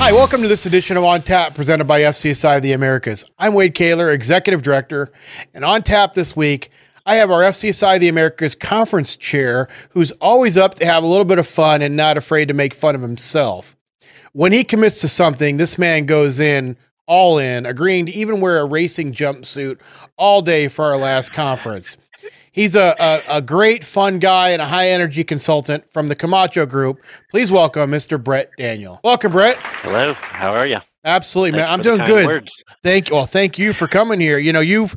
Hi, welcome to this edition of On Tap presented by FCSI of the Americas. I'm Wade Koehler, Executive Director, and on tap this week, I have our FCSI of the Americas conference chair who's always up to have a little bit of fun and not afraid to make fun of himself. When he commits to something, this man goes in all in, agreeing to even wear a racing jumpsuit all day for our last conference. He's a, a, a, great, fun guy and a high energy consultant from the Camacho Group. Please welcome Mr. Brett Daniel. Welcome, Brett. Hello. How are you? Absolutely, Thanks man. I'm doing good. Words. Thank you. Well, thank you for coming here. You know, you've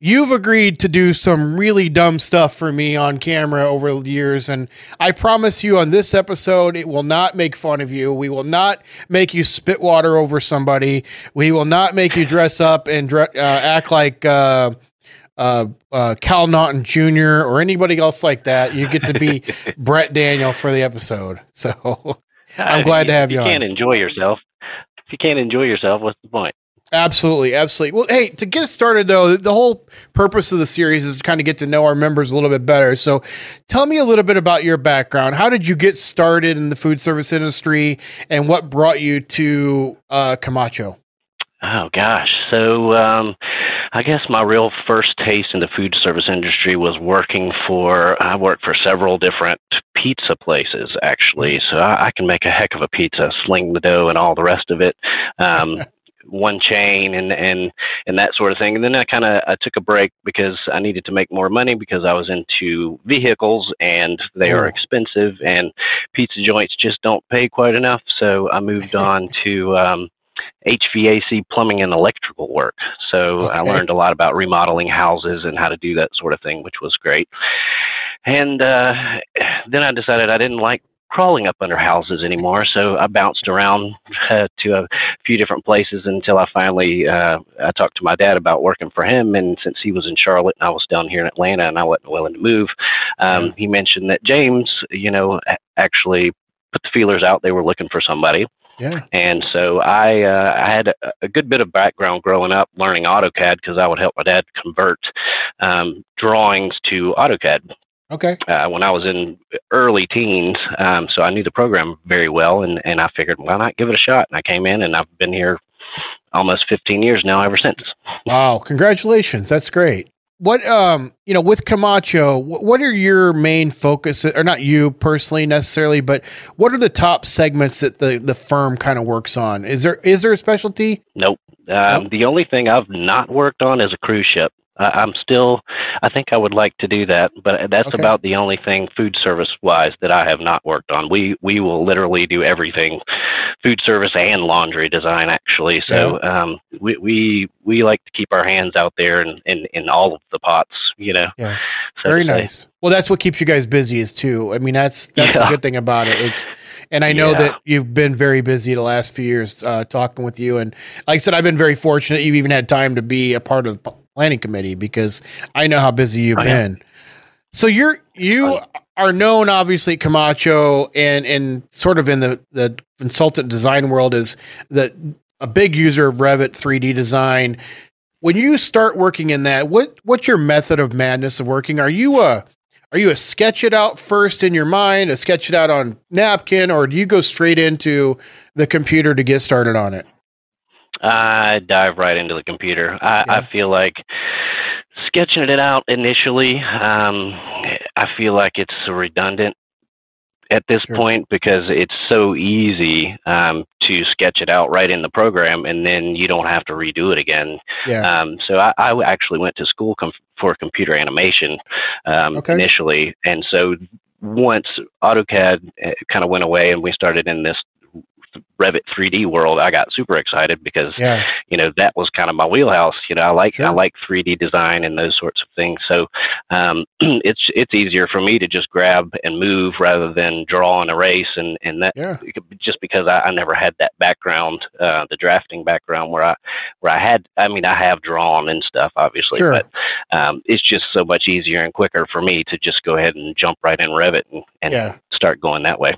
you've agreed to do some really dumb stuff for me on camera over the years, and I promise you, on this episode, it will not make fun of you. We will not make you spit water over somebody. We will not make you dress up and uh, act like. Uh, uh, uh, Cal Naughton Jr. or anybody else like that. You get to be Brett Daniel for the episode. So I'm glad to have you. You can't enjoy yourself. If you can't enjoy yourself, what's the point? Absolutely, absolutely. Well, hey, to get us started though, the whole purpose of the series is to kind of get to know our members a little bit better. So, tell me a little bit about your background. How did you get started in the food service industry, and what brought you to uh, Camacho? Oh gosh, so um, I guess my real first taste in the food service industry was working for, I worked for several different pizza places actually. Mm. So I, I can make a heck of a pizza, sling the dough and all the rest of it. Um, one chain and and and that sort of thing and then i kind of i took a break because i needed to make more money because i was into vehicles and they are expensive and pizza joints just don't pay quite enough so i moved on to um HVAC plumbing and electrical work. So okay. I learned a lot about remodeling houses and how to do that sort of thing, which was great. And uh, then I decided I didn't like crawling up under houses anymore. So I bounced around uh, to a few different places until I finally uh, I talked to my dad about working for him. And since he was in Charlotte and I was down here in Atlanta and I wasn't willing to move, um, he mentioned that James, you know, actually put the feelers out. They were looking for somebody. Yeah. And so I uh, I had a, a, good bit of background growing up learning AutoCAD because I would help my dad convert um, drawings to AutoCAD. Okay. Uh, when I was in early teens, um, so I knew the program very well, and and I figured why not give it a shot. And I came in, and I've been here almost 15 years now ever since. Wow! Congratulations, that's great what um you know with Camacho, what are your main focus or not you personally necessarily, but what are the top segments that the the firm kind of works on? Is there is there a specialty? Nope. Um, nope. The only thing I've not worked on is a cruise ship. I, am still, I think I would like to do that, but that's okay. about the only thing food service wise that I have not worked on. We we will literally do everything, food service and laundry design actually. So yeah. um, we we we like to keep our hands out there in in, in all of the pots, you know. Yeah. So Very nice. Well, that's what keeps you guys busy is too. I mean, that's that's yeah. the good thing about it. It's, and I know yeah. that you've been very busy the last few years uh, talking with you, and like I said, I've been very fortunate. You've even had time to be a part of the planning committee because I know how busy you've oh, been. So you're you oh, are known obviously Camacho and and sort of in the the consultant design world is the a big user of Revit 3D design. When you start working in that, what what's your method of madness of working? Are you a are you a sketch it out first in your mind, a sketch it out on napkin, or do you go straight into the computer to get started on it? I dive right into the computer. I, yeah. I feel like sketching it out initially, um, I feel like it's redundant at this sure. point because it's so easy um, to sketch it out right in the program and then you don't have to redo it again. Yeah. Um, so I, I, actually went to school com- for computer animation um, okay. initially. And so once AutoCAD eh, kind of went away and we started in this Revit 3D world, I got super excited because yeah. you know that was kind of my wheelhouse. You know, I like sure. I like 3D design and those sorts of things. So um, it's it's easier for me to just grab and move rather than draw and erase and and that yeah. just because I, I, never had that background, uh, the drafting background where I where I had. I mean, I have drawn and stuff, obviously, sure. but um, it's just so much easier and quicker for me to just go ahead and jump right in Revit and, and yeah. start going that way.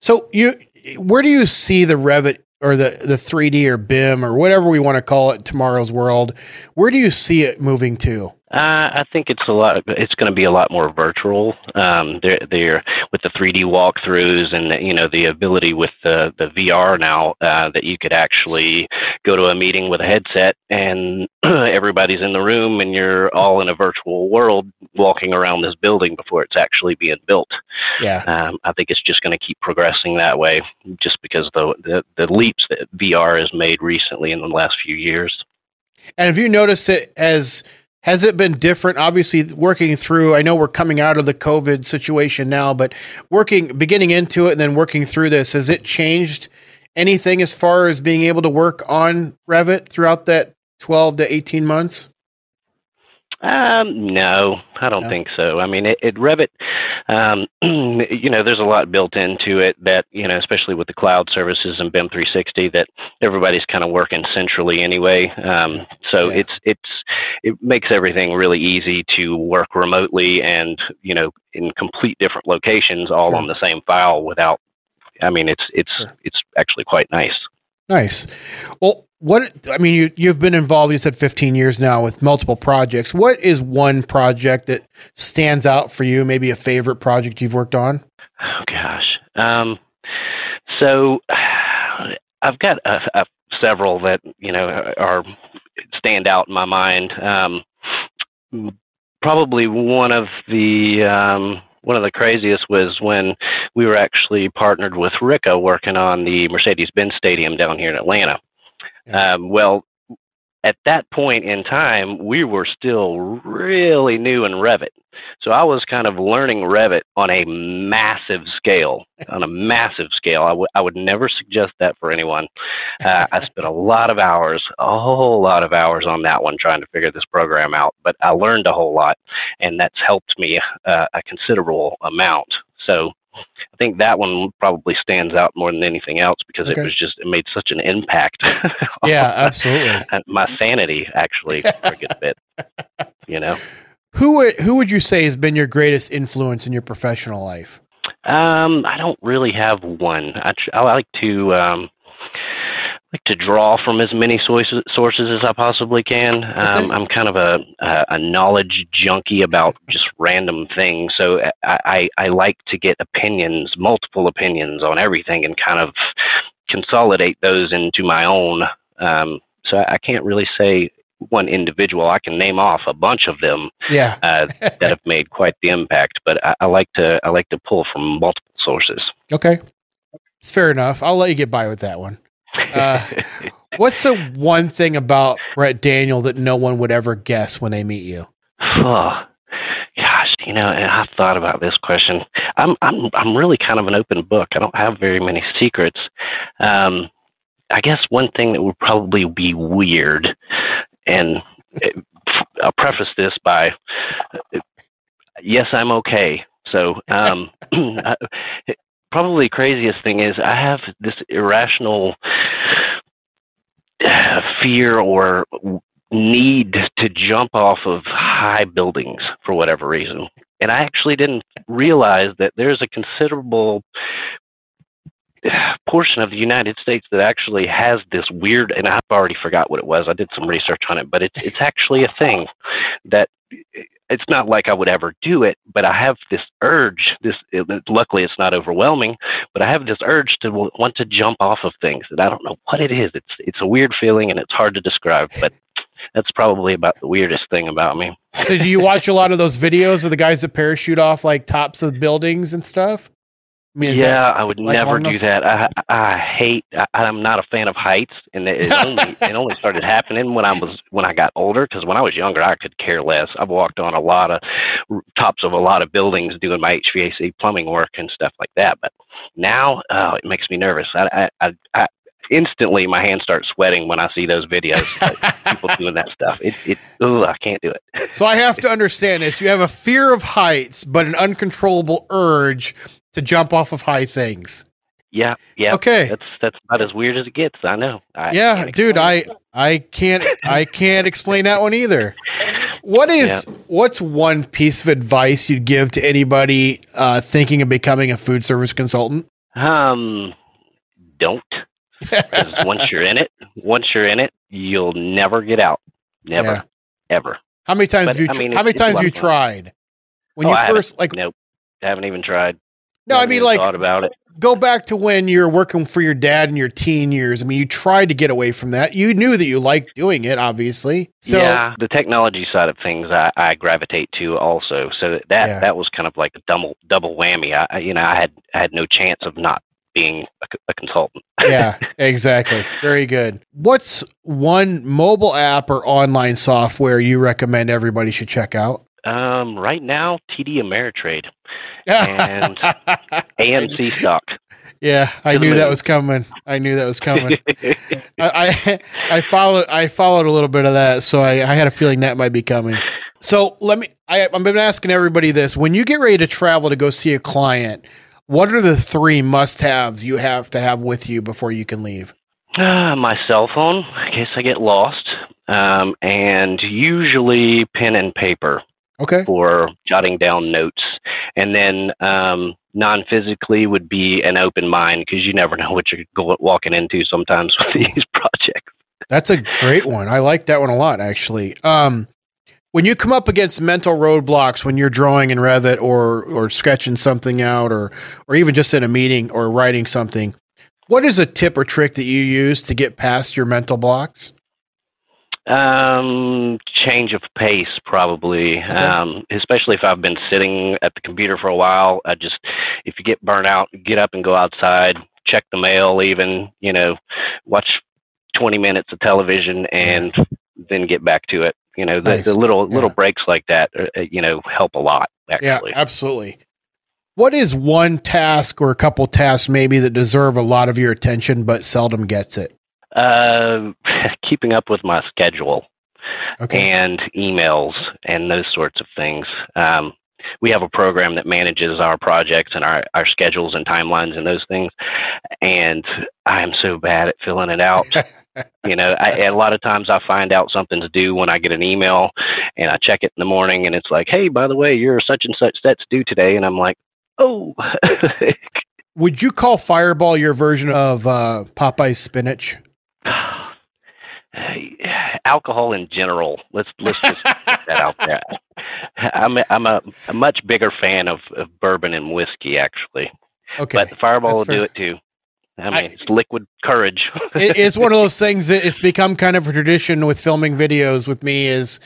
So you where do you see the Revit or the the 3D or BIM or whatever we want to call it tomorrow's world? Where do you see it moving to? Uh, I think it's a lot. It's going to be a lot more virtual. Um, they're, they're with the 3D walkthroughs and the, you know the ability with the the VR now uh, that you could actually go to a meeting with a headset and everybody's in the room and you're all in a virtual world walking around this building before it's actually being built. Yeah, um, I think it's just going to keep progressing that way, just because the, the the leaps that VR has made recently in the last few years. And have you noticed it as has it been different? Obviously, working through, I know we're coming out of the COVID situation now, but working, beginning into it and then working through this, has it changed anything as far as being able to work on Revit throughout that 12 to 18 months? Um, no, I don't no. think so. I mean, it, it Revit, um, you know, there's a lot built into it that you know, especially with the cloud services and BIM 360, that everybody's kind of working centrally anyway. Um, so yeah. it's it's it makes everything really easy to work remotely and you know in complete different locations, all sure. on the same file without. I mean, it's it's sure. it's actually quite nice. Nice. Well, what I mean, you you've been involved. You said 15 years now with multiple projects. What is one project that stands out for you? Maybe a favorite project you've worked on. Oh gosh. Um, so I've got a, a, several that you know are stand out in my mind. Um, probably one of the um, one of the craziest was when we were actually partnered with Ricca working on the Mercedes-Benz Stadium down here in Atlanta. Yeah. Um, well, at that point in time, we were still really new in Revit. So I was kind of learning Revit on a massive scale, on a massive scale. I, w- I would never suggest that for anyone. Uh, I spent a lot of hours, a whole lot of hours on that one trying to figure this program out, but I learned a whole lot, and that's helped me uh, a considerable amount. So I think that one probably stands out more than anything else because okay. it was just it made such an impact. yeah, absolutely. My sanity actually for a good bit. You know. Who would who would you say has been your greatest influence in your professional life? Um, I don't really have one. I, I like to um, like to draw from as many sources sources as I possibly can. Um, I'm kind of a, a, a knowledge junkie about just random things, so I, I, I like to get opinions, multiple opinions on everything, and kind of consolidate those into my own. Um, so I can't really say one individual. I can name off a bunch of them yeah. uh, that have made quite the impact, but I, I like to I like to pull from multiple sources. Okay, it's fair enough. I'll let you get by with that one. Uh, what's the one thing about Brett Daniel that no one would ever guess when they meet you? Oh, gosh, you know, I've thought about this question. I'm I'm I'm really kind of an open book. I don't have very many secrets. Um, I guess one thing that would probably be weird, and it, I'll preface this by, yes, I'm okay. So, um, probably craziest thing is I have this irrational fear or need to jump off of high buildings for whatever reason. And I actually didn't realize that there's a considerable portion of the United States that actually has this weird, and I've already forgot what it was. I did some research on it, but it's it's actually a thing that it's not like I would ever do it, but I have this urge. This uh, luckily it's not overwhelming, but I have this urge to want to jump off of things and I don't know what it is. It's it's a weird feeling and it's hard to describe, but that's probably about the weirdest thing about me. so do you watch a lot of those videos of the guys that parachute off like tops of buildings and stuff? I mean, yeah, I would like never do that. I I hate. I, am not a fan of heights, and it it only it only started happening when I was when I got older. Because when I was younger, I could care less. I've walked on a lot of tops of a lot of buildings doing my HVAC plumbing work and stuff like that. But now, oh, it makes me nervous. I I, I, I instantly my hands start sweating when I see those videos. people doing that stuff. It it. Ugh, I can't do it. so I have to understand this. You have a fear of heights, but an uncontrollable urge to jump off of high things. Yeah, yeah. Okay, that's that's about as weird as it gets. I know. I yeah, dude, I I can't I can't explain that one either. What is yeah. what's one piece of advice you'd give to anybody uh, thinking of becoming a food service consultant? Um, don't. once you're in it, once you're in it, you'll never get out. Never, yeah. ever. How many times but, have you? I mean, how many times have you tried? When oh, you first like? Nope, haven't even tried. No, I mean like thought about it. Go back to when you're working for your dad in your teen years. I mean, you tried to get away from that. You knew that you liked doing it, obviously. So, yeah, the technology side of things, I, I gravitate to also. So that yeah. that was kind of like a double double whammy. I, you know, I had I had no chance of not being a, a consultant. yeah, exactly. Very good. What's one mobile app or online software you recommend everybody should check out? Um, right now, TD Ameritrade and AMC stock. Yeah, I knew that was coming. I knew that was coming. I, I, I followed I followed a little bit of that, so I, I had a feeling that might be coming. So let me. I, I've been asking everybody this: when you get ready to travel to go see a client, what are the three must-haves you have to have with you before you can leave? Uh, my cell phone, in case I get lost, um, and usually pen and paper. Okay. For jotting down notes, and then um, non-physically would be an open mind because you never know what you're go- walking into sometimes with these projects. That's a great one. I like that one a lot, actually. Um, when you come up against mental roadblocks when you're drawing in Revit or or sketching something out or or even just in a meeting or writing something, what is a tip or trick that you use to get past your mental blocks? Um, change of pace, probably. Okay. Um, especially if I've been sitting at the computer for a while. I just, if you get burnt out, get up and go outside, check the mail, even you know, watch twenty minutes of television, and yeah. then get back to it. You know, the, nice. the little yeah. little breaks like that, uh, uh, you know, help a lot. Actually. Yeah, absolutely. What is one task or a couple tasks maybe that deserve a lot of your attention but seldom gets it? Uh, keeping up with my schedule okay. and emails and those sorts of things. Um, we have a program that manages our projects and our, our schedules and timelines and those things. And I'm so bad at filling it out. you know, I, a lot of times I find out something to do when I get an email and I check it in the morning and it's like, hey, by the way, you're such and such that's due today. And I'm like, oh. Would you call Fireball your version of uh, Popeye spinach? Alcohol in general. Let's let's just put that out there. I'm a, I'm a, a much bigger fan of, of bourbon and whiskey actually. Okay, but the Fireball will do it too. I mean, I, it's liquid courage. it, it's one of those things that it's become kind of a tradition with filming videos with me is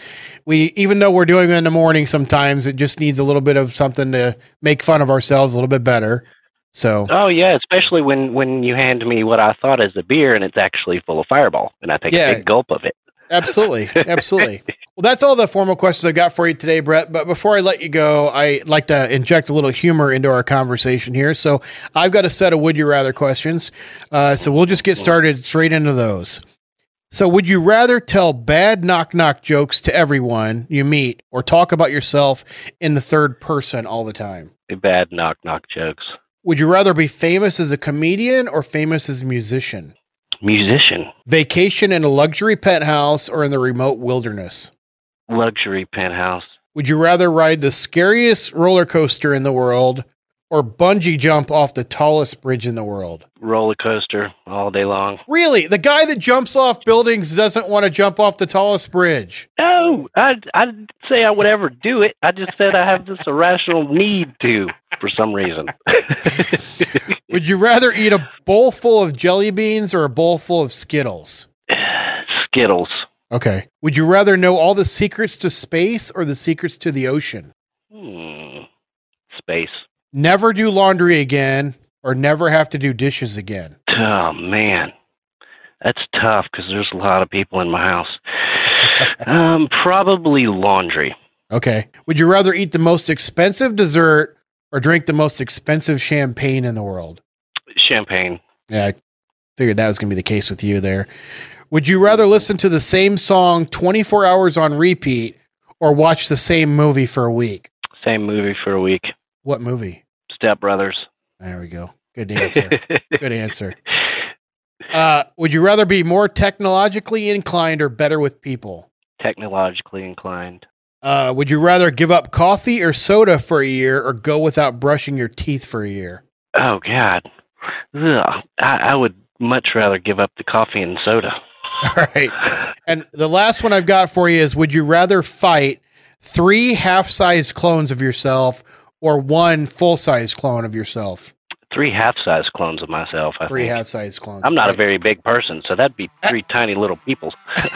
we, even though we're doing it in the morning, sometimes it just needs a little bit of something to make fun of ourselves a little bit better. So. Oh yeah, especially when when you hand me what I thought is a beer and it's actually full of Fireball, and I take yeah, a big gulp of it. Absolutely, absolutely. well, that's all the formal questions I've got for you today, Brett. But before I let you go, I like to inject a little humor into our conversation here. So I've got a set of would you rather questions. Uh, so we'll just get started straight into those. So, would you rather tell bad knock knock jokes to everyone you meet, or talk about yourself in the third person all the time? Bad knock knock jokes. Would you rather be famous as a comedian or famous as a musician? musician. Vacation in a luxury penthouse or in the remote wilderness? Luxury penthouse. Would you rather ride the scariest roller coaster in the world or bungee jump off the tallest bridge in the world? Roller coaster all day long. Really? The guy that jumps off buildings doesn't want to jump off the tallest bridge? No, I I didn't say I would ever do it. I just said I have this irrational need to for some reason. would you rather eat a bowl full of jelly beans or a bowl full of Skittles? Skittles. Okay. Would you rather know all the secrets to space or the secrets to the ocean? Hmm. Space. Never do laundry again or never have to do dishes again? Oh, man. That's tough because there's a lot of people in my house. um, probably laundry. Okay. Would you rather eat the most expensive dessert or drink the most expensive champagne in the world? Champagne. Yeah, I figured that was going to be the case with you there. Would you rather listen to the same song 24 hours on repeat or watch the same movie for a week? Same movie for a week. What movie? Step Brothers. There we go. Good answer. Good answer. Uh, would you rather be more technologically inclined or better with people? Technologically inclined. Uh, would you rather give up coffee or soda for a year or go without brushing your teeth for a year? Oh, God. Ugh. I, I would much rather give up the coffee and soda. All right. And the last one I've got for you is would you rather fight three half size clones of yourself or one full size clone of yourself? Three half size clones of myself. I three half size clones. I'm not right. a very big person, so that'd be three tiny little people.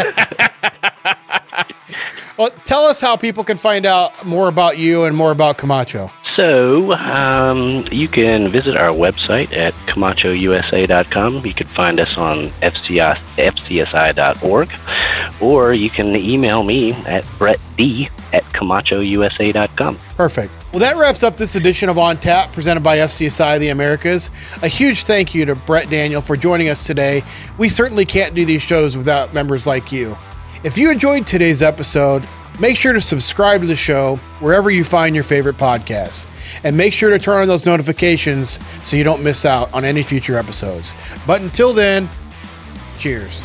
well, tell us how people can find out more about you and more about Camacho. So, um, you can visit our website at CamachoUSA.com. You can find us on FCI, FCSI.org, or you can email me at BrettD at CamachoUSA.com. Perfect. Well, that wraps up this edition of On Tap presented by FCSI the Americas. A huge thank you to Brett Daniel for joining us today. We certainly can't do these shows without members like you. If you enjoyed today's episode, make sure to subscribe to the show wherever you find your favorite podcasts. And make sure to turn on those notifications so you don't miss out on any future episodes. But until then, cheers.